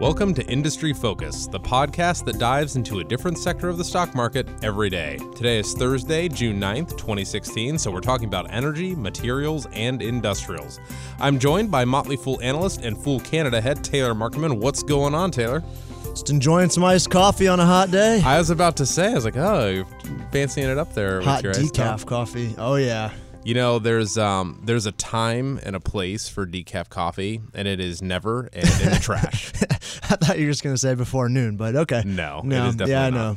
Welcome to Industry Focus, the podcast that dives into a different sector of the stock market every day. Today is Thursday, June 9th, 2016, so we're talking about energy, materials, and industrials. I'm joined by Motley Fool analyst and Fool Canada head Taylor Muckerman. What's going on, Taylor? Just enjoying some iced coffee on a hot day. I was about to say, I was like, oh, you're fancying it up there hot with your iced decaf coffee. Oh yeah. You know, there's um, there's a time and a place for decaf coffee, and it is never and in the trash. I thought you were just gonna say before noon, but okay. No, no, it is definitely yeah, I know.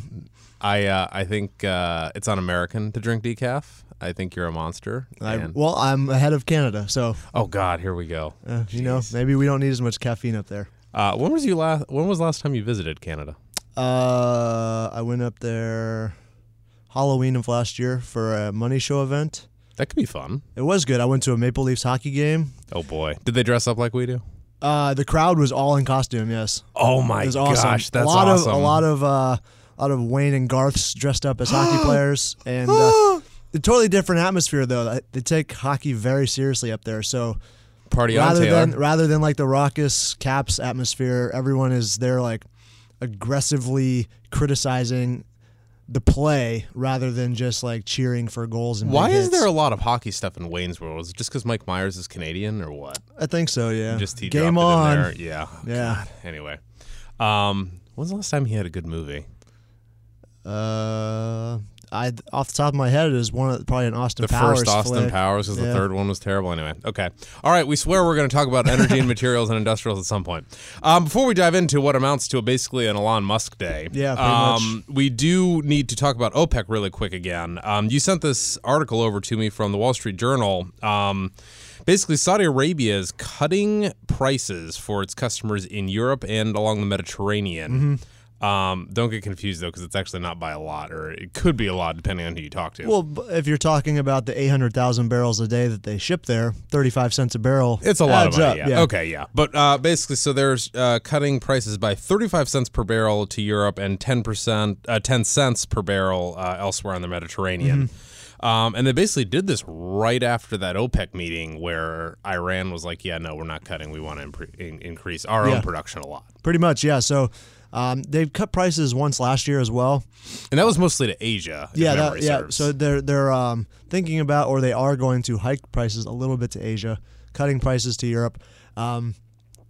I uh, I think uh, it's un-American to drink decaf. I think you're a monster. I, well, I'm ahead of Canada, so oh God, here we go. uh, you know maybe we don't need as much caffeine up there. Uh, when was you last? When was last time you visited Canada? Uh, I went up there Halloween of last year for a money show event. That could be fun. It was good. I went to a Maple Leafs hockey game. Oh boy, did they dress up like we do? Uh, the crowd was all in costume. Yes, Oh my it was awesome. gosh, that's a lot awesome. of a lot of uh, a lot of Wayne and Garths dressed up as hockey players, and uh, a totally different atmosphere though. They take hockey very seriously up there. So party on, rather Taylor. than rather than like the raucous Caps atmosphere, everyone is there like aggressively criticizing the play rather than just like cheering for goals and Why big is hits. there a lot of hockey stuff in Wayne's World? Is it just because Mike Myers is Canadian or what? I think so. Yeah. Just he game dropped on. it in there. Yeah. Yeah. God. Anyway, um, when's the last time he had a good movie? Uh, I off the top of my head it is one of probably an Austin Powers. The first Austin flick. Powers, because the third one was terrible. Anyway, okay, all right. We swear we're going to talk about energy and materials and industrials at some point. Um, before we dive into what amounts to basically an Elon Musk day, Yeah, um, we do need to talk about OPEC really quick again. Um, you sent this article over to me from the Wall Street Journal. Um, basically, Saudi Arabia is cutting prices for its customers in Europe and along the Mediterranean. Mm-hmm. Um, don't get confused though, because it's actually not by a lot, or it could be a lot depending on who you talk to. Well, if you're talking about the 800,000 barrels a day that they ship there, 35 cents a barrel. It's a lot of money. up, yeah. Okay, yeah. But uh, basically, so there's uh, cutting prices by 35 cents per barrel to Europe and 10%, uh, 10 cents per barrel uh, elsewhere on the Mediterranean. Mm-hmm. Um, and they basically did this right after that OPEC meeting where Iran was like, yeah, no, we're not cutting. We want to impre- in- increase our Yeah. own production a lot. Pretty much, yeah. So um, they've cut prices once last year as well. And that was mostly to Asia. yeah, that, yeah. serves. So they're they're um, thinking about, or they are going to hike prices a little bit to Asia, cutting prices to Europe. Um,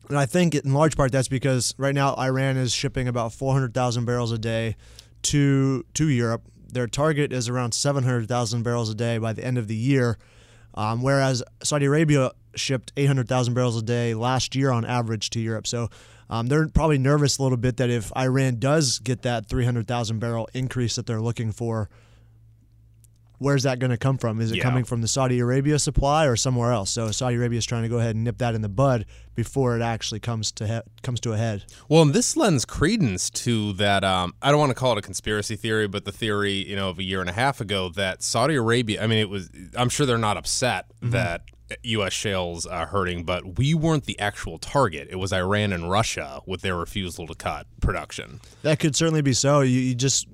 and I think in large part that's because right now Iran is shipping about 400,000 barrels a day to to Europe. Their target is around 700,000 barrels a day by the end of the year, um, whereas Saudi Arabia shipped 800,000 barrels a day last year on average to Europe. So um, they're probably nervous a little bit that if Iran does get that 300,000 barrel increase that they're looking for, where's that going to come from? Is it Yeah. coming from the Saudi Arabia supply or somewhere else? So Saudi Arabia is trying to go ahead and nip that in the bud before it actually comes to he- comes to a head. Well, and this lends credence to that. Um, I don't want to call it a conspiracy theory, but the theory, you know, of a year and a half ago that Saudi Arabia. I mean, it was. I'm sure they're not upset that U.S. shales uh, hurting, but we weren't the actual target. It was Iran and Russia with their refusal to cut production. That could certainly be so. You, you just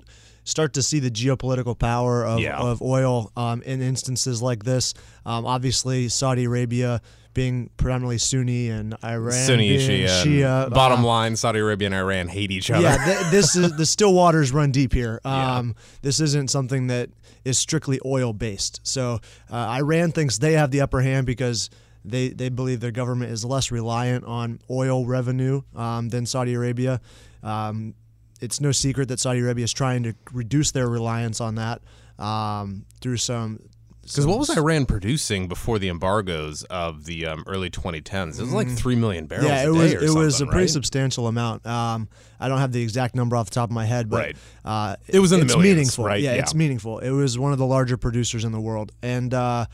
start to see the geopolitical power of, Yeah. of oil um, in instances like this. Um, obviously, Saudi Arabia being predominantly Sunni and Iran Sunni, Shia. Shia. and bottom uh, line, Saudi Arabia and Iran hate each other. Yeah, th- this is the still waters run deep here. Yeah. Um, This isn't something that is strictly oil based. So uh, Iran thinks they have the upper hand because they, they believe their government is less reliant on oil revenue um, than Saudi Arabia. Um, it's no secret that Saudi Arabia is trying to reduce their reliance on that um, through some. Because what was Iran producing before the embargoes of the um, early 2010s? It was like three million barrels. Mm. Yeah, it was it was a pretty right? substantial amount. Um, I don't have the exact number off the top of my head, but Right. uh, It was in the it's millions, meaningful. right? Yeah, Yeah. it's meaningful. It was one of the larger producers in the world, and uh,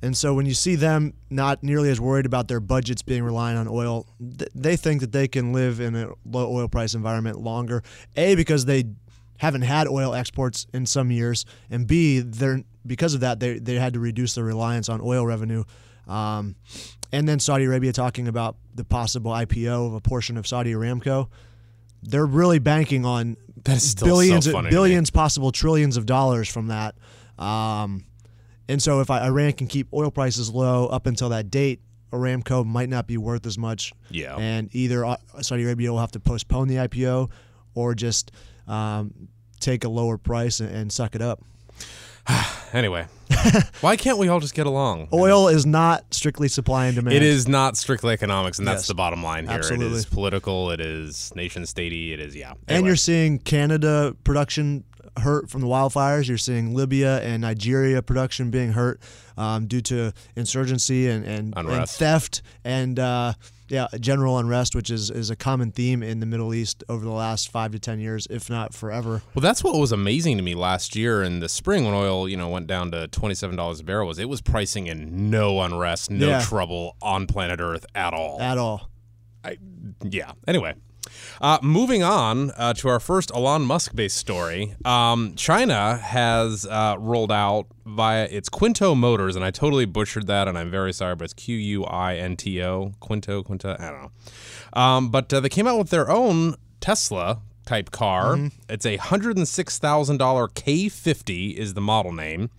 and so when you see them not nearly as worried about their budgets being reliant on oil, th- they think that they can live in a low oil price environment longer. A because they haven't had oil exports in some years, and B they're because of that they they had to reduce their reliance on oil revenue. Um, and then Saudi Arabia talking about the possible IPO of a portion of Saudi Aramco. They're really banking on That is still billions, so funny to me. billions, possible trillions of dollars from that. Um, and so if I- Iran can keep oil prices low up until that date, Aramco might not be worth as much. Yeah. And either uh, Saudi Arabia will have to postpone the IPO or just um, take a lower price and, and suck it up. Anyway, why can't we all just get along? Oil is not strictly supply and demand. It is not strictly economics, and that's Yes. the bottom line here. Absolutely. is political. It is nation statey. It is yeah. And you're seeing Canada production hurt from the wildfires. You're seeing Libya and Nigeria production being hurt um, due to insurgency and, and, and theft and uh, yeah, general unrest, which is, is a common theme in the Middle East over the last five to ten years, if not forever. Well, that's what was amazing to me last year in the spring when oil, you know, went down to twenty-seven dollars a barrel. Was it was pricing in no unrest, no Yeah. trouble on planet Earth at all. At all. I, yeah. Anyway, uh, moving on uh, to our first Elon Musk based story. Um, China has uh, rolled out via its Quinto Motors, and I totally butchered that, and I'm very sorry, but it's Q U I N T O. Quinto, Quinto, I don't know. Um, but uh, they came out with their own Tesla type car. It's a $106,000 K50 is the model name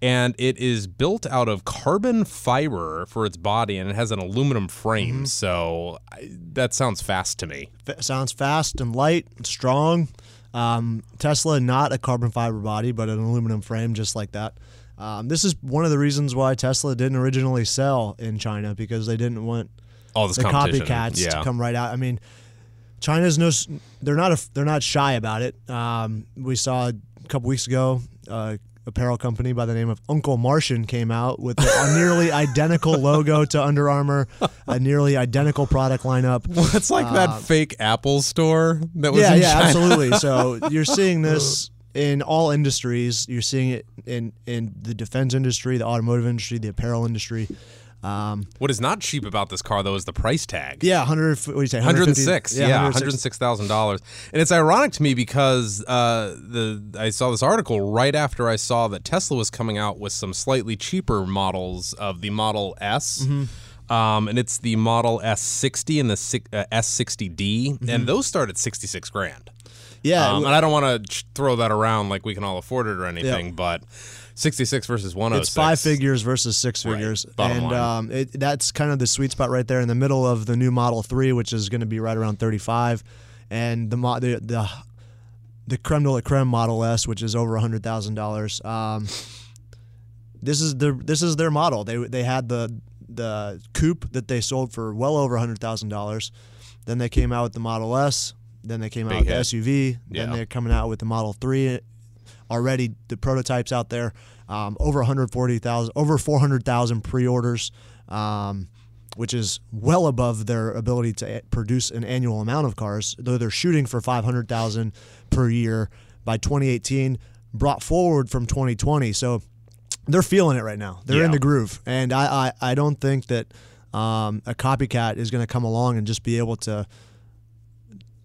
and it is built out of carbon fiber for its body and it has an aluminum frame so I, that sounds fast to me F- sounds fast and light, and strong. Um, Tesla, not a carbon fiber body, but an aluminum frame, just like that. Um, this is one of the reasons why Tesla didn't originally sell in China because they didn't want all this the copycats yeah to come right out. I mean, China's no, they're not a, they're not shy about it. Um, we saw a couple weeks ago, uh, apparel company by the name of Uncle Martian came out with a nearly identical logo to Under Armour, a nearly identical product lineup. it's like that fake apple store that was Uh, Yeah, yeah, China. absolutely. So you're seeing this in all industries. You're seeing it in in the defense industry, the automotive industry, the apparel industry. Um, what is not cheap about this car though is the price tag yeah, hundred. What do you say? 106 yeah, 106. $106,000 and it's ironic to me because uh, the I saw this article right after I saw that Tesla was coming out with some slightly cheaper models of the Model S Mm-hmm. um, and it's the Model S60 and the uh, S60D Mm-hmm. and those start at 66 grand Yeah, um, and I don't want to throw that around like we can all afford it or anything but 66 versus 106 it's five figures versus six figures, Bottom and um, it, that's kind of the sweet spot right there in the middle of the new Model Three, which is going to be right around thirty-five, and the mo- the the, the creme de la creme Model S, which is over hundred thousand dollars. Um, this is their this is their model. They they had the the coupe that they sold for well over hundred thousand dollars. Then they came out with the Model S. Then they came out Big with the hit. SUV. Then they're coming out with the Model Three. Already, the prototypes out there, um, over 140,000, over 400,000 pre-orders, um, which is well above their ability to produce an annual amount of cars. Though they're shooting for 500,000 per year by 2018, brought forward from 2020. So they're feeling it right now. They're in the groove, and I I, I don't think that um, a copycat is going to come along and just be able to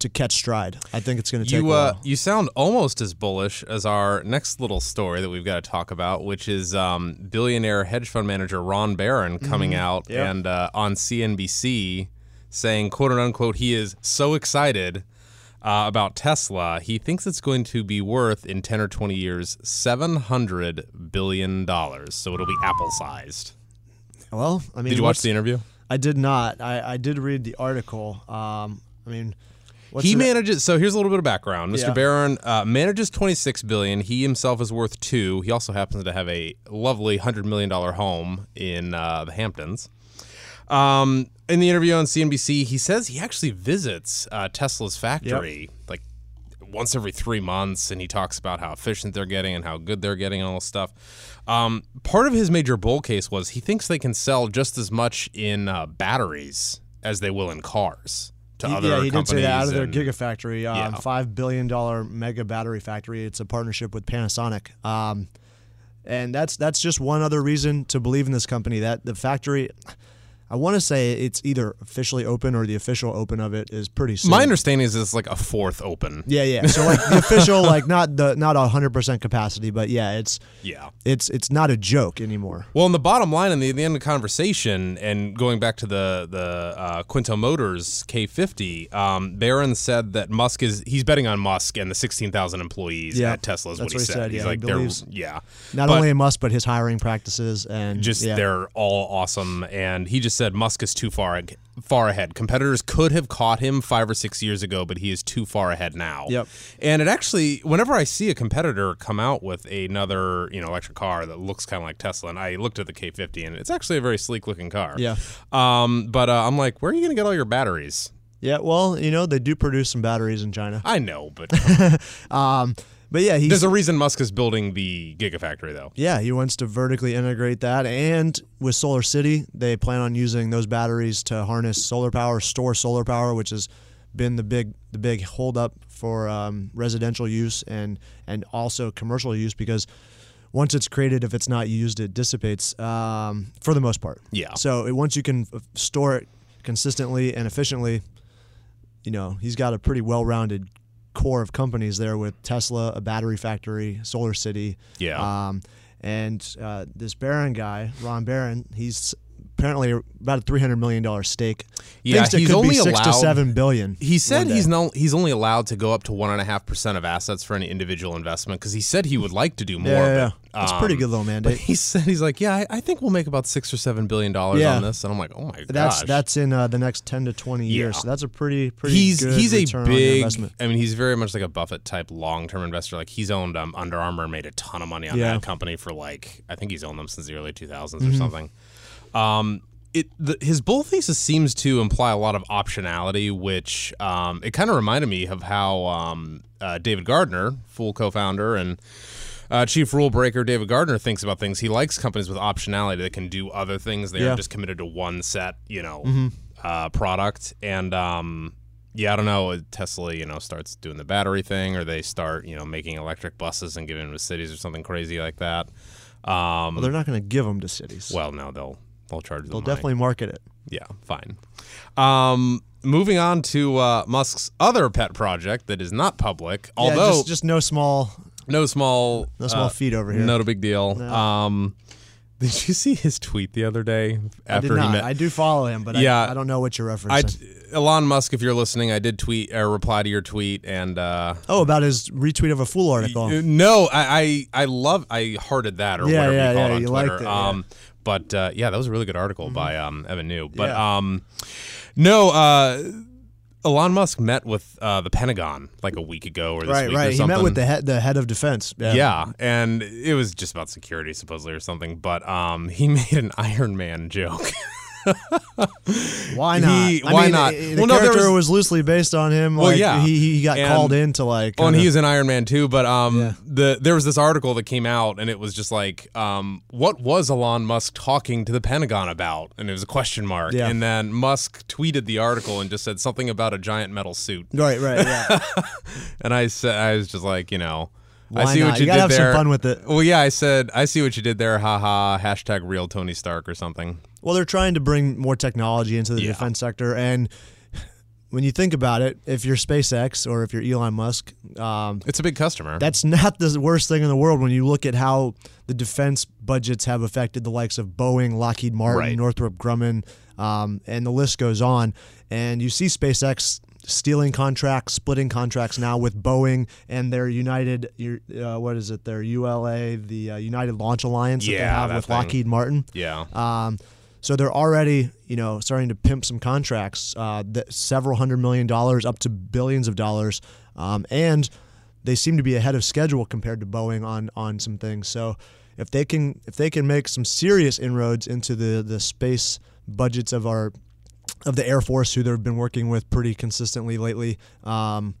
to catch stride. I think it's going to take You uh, you sound almost as bullish as our next little story that we've got to talk about, which is um, billionaire hedge fund manager Ron Baron coming out Mm-hmm. Yep. and uh, on CNBC saying, "quote unquote," he is so excited uh, about Tesla. He thinks it's going to be worth in ten or twenty years seven hundred billion dollars. So it'll be Apple sized. Well, I mean, Did you watch the interview? I did not. I, I did read the article. Um, I mean, what's he manages. So here's a little bit of background. Mr. Yeah. Baron uh, manages 26 billion. He himself is worth two. He also happens to have a lovely hundred million dollar home in uh, the Hamptons. Um, in the interview on CNBC, he says he actually visits uh, Tesla's factory like once every three months, and he talks about how efficient they're getting and how good they're getting and all this stuff. Um, part of his major bull case was he thinks they can sell just as much in uh, batteries as they will in cars to He- other yeah, he did say that out of their gigafactory, um, Yeah. five billion dollar mega battery factory. It's a partnership with Panasonic, um, and that's that's just one other reason to believe in this company. That the factory, I want to say it's either officially open or the official open of it is pretty soon. My understanding is it's like a fourth open. yeah, yeah. So like the official, like not the not hundred percent capacity, but yeah, it's Yeah. it's it's not a joke anymore. Well, in the bottom line, in the, the end of the conversation, and going back to the the uh, Quinto Motors K50, um, Baron said that Musk is he's betting on Musk and the sixteen thousand employees Yeah, at Tesla. Is what he what he said. said, He's yeah, he like, they're yeah, Not But only Musk, but his hiring practices and just yeah. they're all awesome, and he just just said Musk is too far far ahead. Competitors could have caught him five or six years ago, but he is too far ahead now. Yep. And it actually, whenever I see a competitor come out with another, you know, electric car that looks kind of like Tesla, and I looked at the K50, and it's actually a very sleek looking car. Yeah. Um, but uh, I'm like, where are you going to get all your batteries? Yeah, well, you know they do produce some batteries in China. I know, but Um, but yeah, he's there's a reason Musk is building the Gigafactory, though. yeah he wants to vertically integrate that, and with Solar City, they plan on using those batteries to harness solar power, store solar power, which has been the big the big holdup for um, residential use and and also commercial use because once it's created, if it's not used, it dissipates um, for the most part. Yeah. So it, once you can store it consistently and efficiently, you know, he's got a pretty well-rounded core of companies there with Tesla, a battery factory, Solar City. Yeah. Um, and uh, this Baron guy, Ron Baron, he's apparently about a three hundred million dollar stake. Yeah, he's could only be six to seven billion. He said he's no, he's only allowed to go up to one and a half percent of assets for any individual investment because he said he would like to do more. Yeah, yeah, but, That's a pretty um, good little But mandate. he said he's like, yeah, I, I think we'll make about six or seven billion dollars Yeah. on this, and I'm like, oh my That's gosh, that's in uh, the next ten to twenty years. Yeah. So that's a pretty pretty. he's good he's a return on your big. I mean, he's very much like a Buffett type long term investor. Like he's owned um, Under Armour, made a ton of money on that company for like I think he's owned them since the early 2000s Mm-hmm. or something. Um, it the, his bull thesis seems to imply a lot of optionality, which um, it kind of reminded me of how um, uh, David Gardner, full co-founder and uh, chief rule breaker David Gardner thinks about things. He likes companies with optionality that can do other things. They Yeah. aren't just committed to one set, you know, uh, product. And um, yeah, I don't know. Tesla, you know, starts doing the battery thing, or they start, you know, making electric buses and giving them to cities or something crazy like that. Um, Well, they're not going to give them to cities. well, no, they'll they'll charge. They'll definitely market it. yeah, fine. Um, moving on to uh, Musk's other pet project that is not public, yeah, although just, just no small no small no small uh, feat over here. Not a big deal. Um, did you see his tweet the other day I did after he met? I do follow him, but Yeah. I, I don't know what you're I, referencing. Elon Musk, if you're listening, I did tweet or reply to your tweet, and uh, oh, about his retweet of a Fool article. uh, no, I, I I love I hearted that or Yeah, whatever yeah, you call yeah, it on you Twitter. liked it, yeah. But uh, yeah, that was a really good article by um, Evan Niu. But Yeah. um, no, uh, Elon Musk met with uh, the Pentagon like a week ago or this right, week or right. He met with the head the head of defense. Yeah. Yeah, and it was just about security supposedly or something. But um, he made an Iron Man joke. Why not? He- I why mean, not? The Well, no, there character was- was, loosely based on him. Well, like, yeah. He, he got And- called in to like. Oh, and he was in Iron Man too, but um, Yeah. the there was this article that came out, and it was just like, um, what was Elon Musk talking to the Pentagon about? And it was a question mark. Yeah. And then Musk tweeted the article and just said something about a giant metal suit. Right, right. Yeah. And I said, I was just like, you know, I see not? what You you, did have some there. fun with it. Well, yeah, I said, I see what you did there. Haha. Hashtag real Tony Stark or something. Well, they're trying to bring more technology into the Yeah. defense sector, and when you think about it, if you're SpaceX or if you're Elon Musk, um, It's a big customer. that's not the worst thing in the world when you look at how the defense budgets have affected the likes of Boeing, Lockheed Martin, Right. Northrop Grumman, um, and the list goes on. And you see SpaceX stealing contracts, splitting contracts now with Boeing and their United, uh, what is it, their ULA, the uh, United Launch Alliance that they have that with thing. Lockheed Martin. yeah. Um, so they're already, you know, starting to pimp some contracts, uh, that several hundred million dollars up to billions of dollars, um, and they seem to be ahead of schedule compared to Boeing on on some things. So if they can if they can make some serious inroads into the the space budgets of our of the Air Force, who they've been working with pretty consistently lately. Um,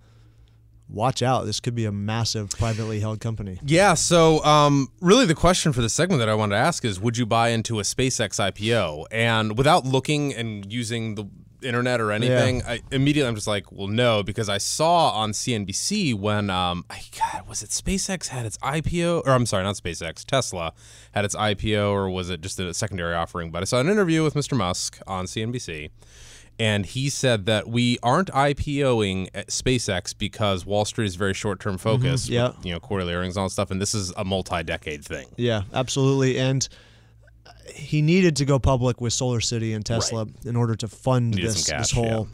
Watch out! This could be a massive privately held company. Yeah, so um, really the question for this segment that I wanted to ask is would you buy into a SpaceX IPO? And without looking and using the internet or anything, I immediately I'm just like, well, no, because I saw on CNBC when um, I, God, was it SpaceX had its IPO, or I'm sorry, not SpaceX, Tesla had its IPO, or was it just a secondary offering? But I saw an interview with Mr. Musk on CNBC. And he said that we aren't IPOing at SpaceX because Wall Street is very short-term mm-hmm. focused. Yeah. with, you know, quarterly earnings and all that stuff, and this is a multi-decade thing. Yeah, absolutely. And he needed to go public with Solar City and Tesla in order to fund Needed this some this cash, whole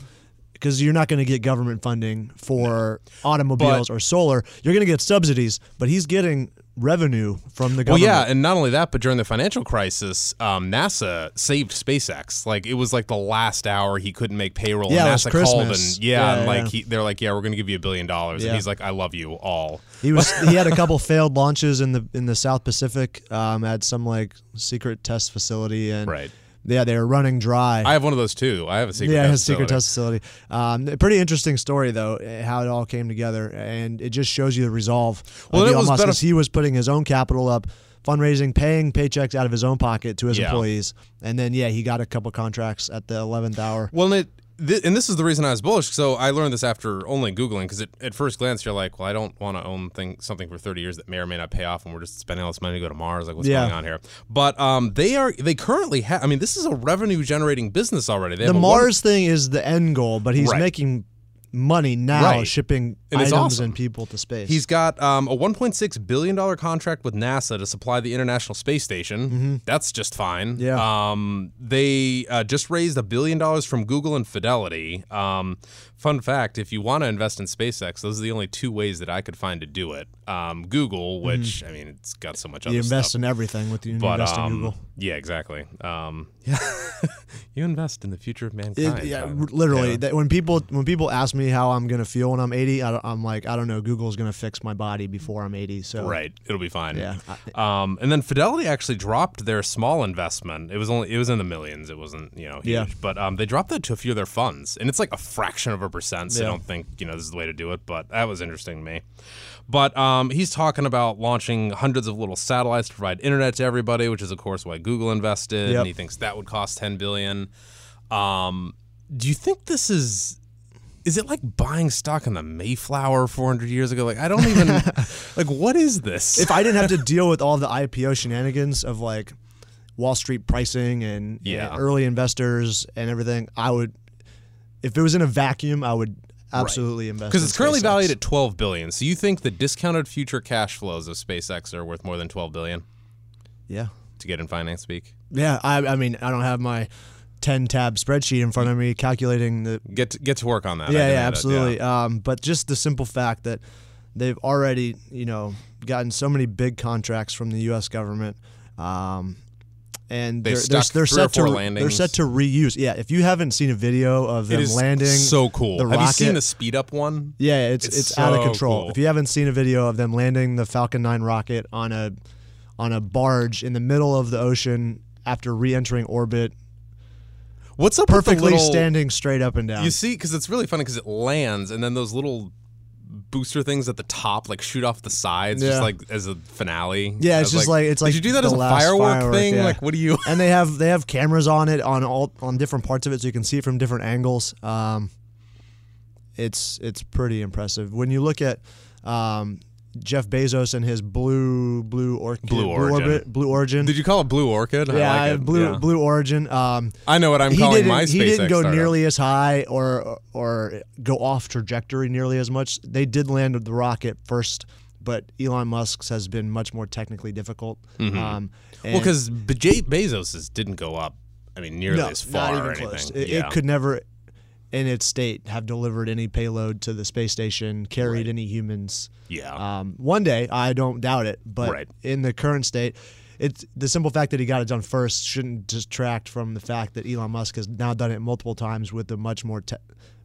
because you're not going to get government funding for automobiles or solar. You're going to get subsidies, but he's getting revenue from the government. Well, yeah, and not only that, but during the financial crisis, um, NASA saved SpaceX. Like it was like the last hour he couldn't make payroll. Yeah, and NASA called and yeah, Yeah, and like yeah. he, they're like, yeah, we're going to give you a billion dollars, and he's like, I love you all. He was he had a couple failed launches in the in the South Pacific um, at some like secret test facility and Right. Yeah they were running dry. I have one of those too. I have a secret. yeah, test his secret facility. test facility. Um, pretty interesting story though, eh, how it all came together, and it just shows you the resolve Well, of it Elon was Musk. better- he was putting his own capital up, fundraising, paying paychecks out of his own pocket to his Yeah. employees, and then yeah, he got a couple contracts at the eleventh hour. Well, it. Th- and this is the reason I was bullish. So I learned this after only googling because at first glance you're like, well, I don't want to own thing something for 30 years that may or may not pay off, and we're just spending all this money to go to Mars. Like, what's Yeah. going on here? But um, they are they currently have. I mean, this is a revenue generating business already. They The Mars thing is the end goal, but he's Right. making money now Right. shipping And items awesome. and people to space. He's got um, a 1.6 billion dollar contract with NASA to supply the International Space Station. That's just fine. Mm-hmm. Yeah. Um, they uh, just raised a billion dollars from Google and Fidelity. Um, fun fact: if you want to invest in SpaceX, those are the only two ways that I could find to do it. Um, Google, which I mean, it's got so much other Mm-hmm. you invest stuff. in everything with you but invest in um, Google. yeah, exactly. Um, you invest in the future of mankind. It, yeah, literally. Yeah. That when people when people ask me how I'm gonna feel when I'm 80, I, am like, I don't know. Google's gonna fix my body before I'm 80. So Right, it'll be fine. Yeah. Um, and then Fidelity actually dropped their small investment. It was only it was in the millions. It wasn't you know huge, Yeah. but um, they dropped that to a few of their funds, and it's like a fraction of a percent. So I don't think you know this is the way to do it. But that was interesting to me. But um, he's talking about launching hundreds of little satellites to provide internet to everybody, which is of course why Google invested. Yep. And he thinks that would cost ten billion. Um, do you think this is? Is it like buying stock in the Mayflower 400 years ago? Like I don't even like what is this? if I didn't have to deal with all the IPO shenanigans of like Wall Street pricing and, and Yeah. early investors and everything, I would. If it was in a vacuum, I would absolutely invest. because it's currently SpaceX. valued at 12 billion. So you think the discounted future cash flows of SpaceX are worth more than 12 billion Yeah, to get in finance speak? yeah. I, I mean, I don't have my ten tab spreadsheet in front of me calculating the Get to, get to work on that. Yeah, yeah, add it, absolutely. Um, but just the simple fact that they've already, you know, gotten so many big contracts from the U.S. government, um, and They've they're, they're, they're set to four they're set to reuse. Yeah, if you haven't seen a video of them is landing, so cool. the Have you seen the speed up one? yeah, it's It's it's, out of control. cool. If you haven't seen a video of them landing the Falcon 9 rocket on a on a barge in the middle of the ocean after re-entering orbit, What's up perfectly little, standing straight up and down. You see, because it's really funny because it lands and then those little booster things at the top like shoot off the sides just like as a finale. Yeah, it's just like- it's like did you do that as a firework, firework, thing? yeah. Like what do you? and they have they have cameras on it on all on different parts of it, so you can see it from different angles. Um, it's it's pretty impressive when you look at um, Jeff Bezos and his blue blue orchid Blue Origin. orbit blue origin. Did you call it Blue Orchid? I yeah, like it. blue Yeah. blue origin. Um, I know what I'm calling my SpaceX he didn't go startup. nearly as high or or go off trajectory nearly as much. They did land the rocket first. But Elon Musk's has been much more technically difficult. Um, Well, because Bezos's didn't go up. I mean, nearly as far not even or close. anything. It, yeah. it could never, in its state, have delivered any payload to the space station, carried any humans. Yeah. Um, one day, I don't doubt it, but Right. in the current state, it's the simple fact that he got it done first shouldn't detract from the fact that Elon Musk has now done it multiple times with a much more. Te-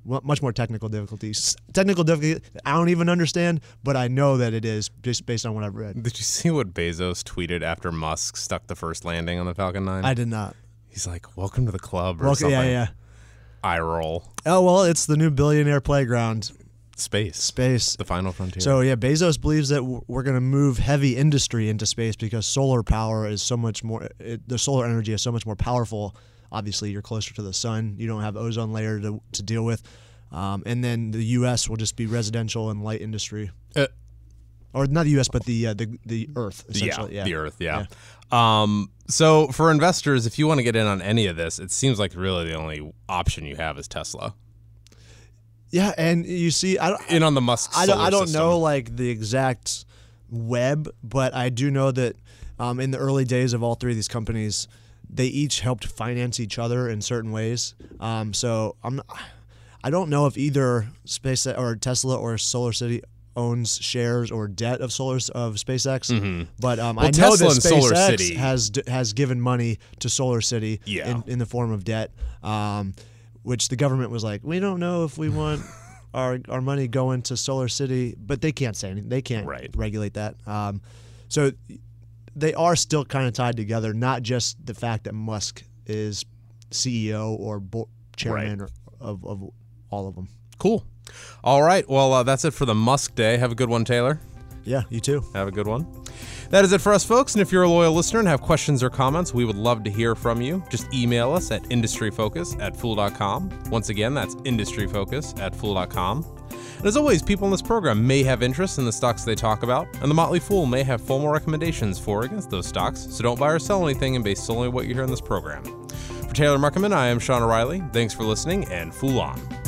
much more technical difficulties. Technical difficulties I don't even understand, but I know that it is just based on what I've read. Did you see what Bezos tweeted after Musk stuck the first landing on the Falcon 9? I did not. He's like, "Welcome to the club" or Well, something. yeah, yeah. Eye roll. Oh well, it's the new billionaire playground Space. space. The final frontier. So yeah, Bezos believes that we're going to move heavy industry into space because solar power is so much more. It, the solar energy is so much more powerful. Obviously, you're closer to the sun. You don't have ozone layer to, to deal with, um, and then the U.S. will just be residential and light industry, Uh, or not the U.S. but the uh, the the Earth yeah, essentially. the Earth. Yeah. Um. So for investors, if you want to get in on any of this, it seems like really the only option you have is Tesla. yeah, and you see, I don't, In on the Musk. I don't, I don't system. know like the exact web, but I do know that um, in the early days of all three of these companies, they each helped finance each other in certain ways. Um, so I'm, not, I don't know if either Space or Tesla or Solar City owns shares or debt of solar of SpaceX, but um, Mm-hmm. Well, I know Tesla that SpaceX City- has has given money to Solar City Yeah. in, in the form of debt, um, which the government was like, we don't know if we want. Our, our money going to Solar City, but they can't say anything. They can't Right. regulate that. Um, so they are still kind of tied together, not just the fact that Musk is CEO or bo- chairman or, of, of all of them. Cool. All right. Well, uh, that's it for the Musk Day. Have a good one, Taylor. Yeah, you too. Have a good one. That is it for us, folks. And if you're a loyal listener and have questions or comments, we would love to hear from you. Just email us at industryfocus at fool.com. Once again, that's industryfocus at fool.com. And as always, people in this program may have interest in the stocks they talk about, and the Motley Fool may have formal recommendations for or against those stocks, so don't buy or sell anything and base solely on what you hear in this program. For Taylor Muckerman, I am Sean O'Reilly. Thanks for listening, and Fool on.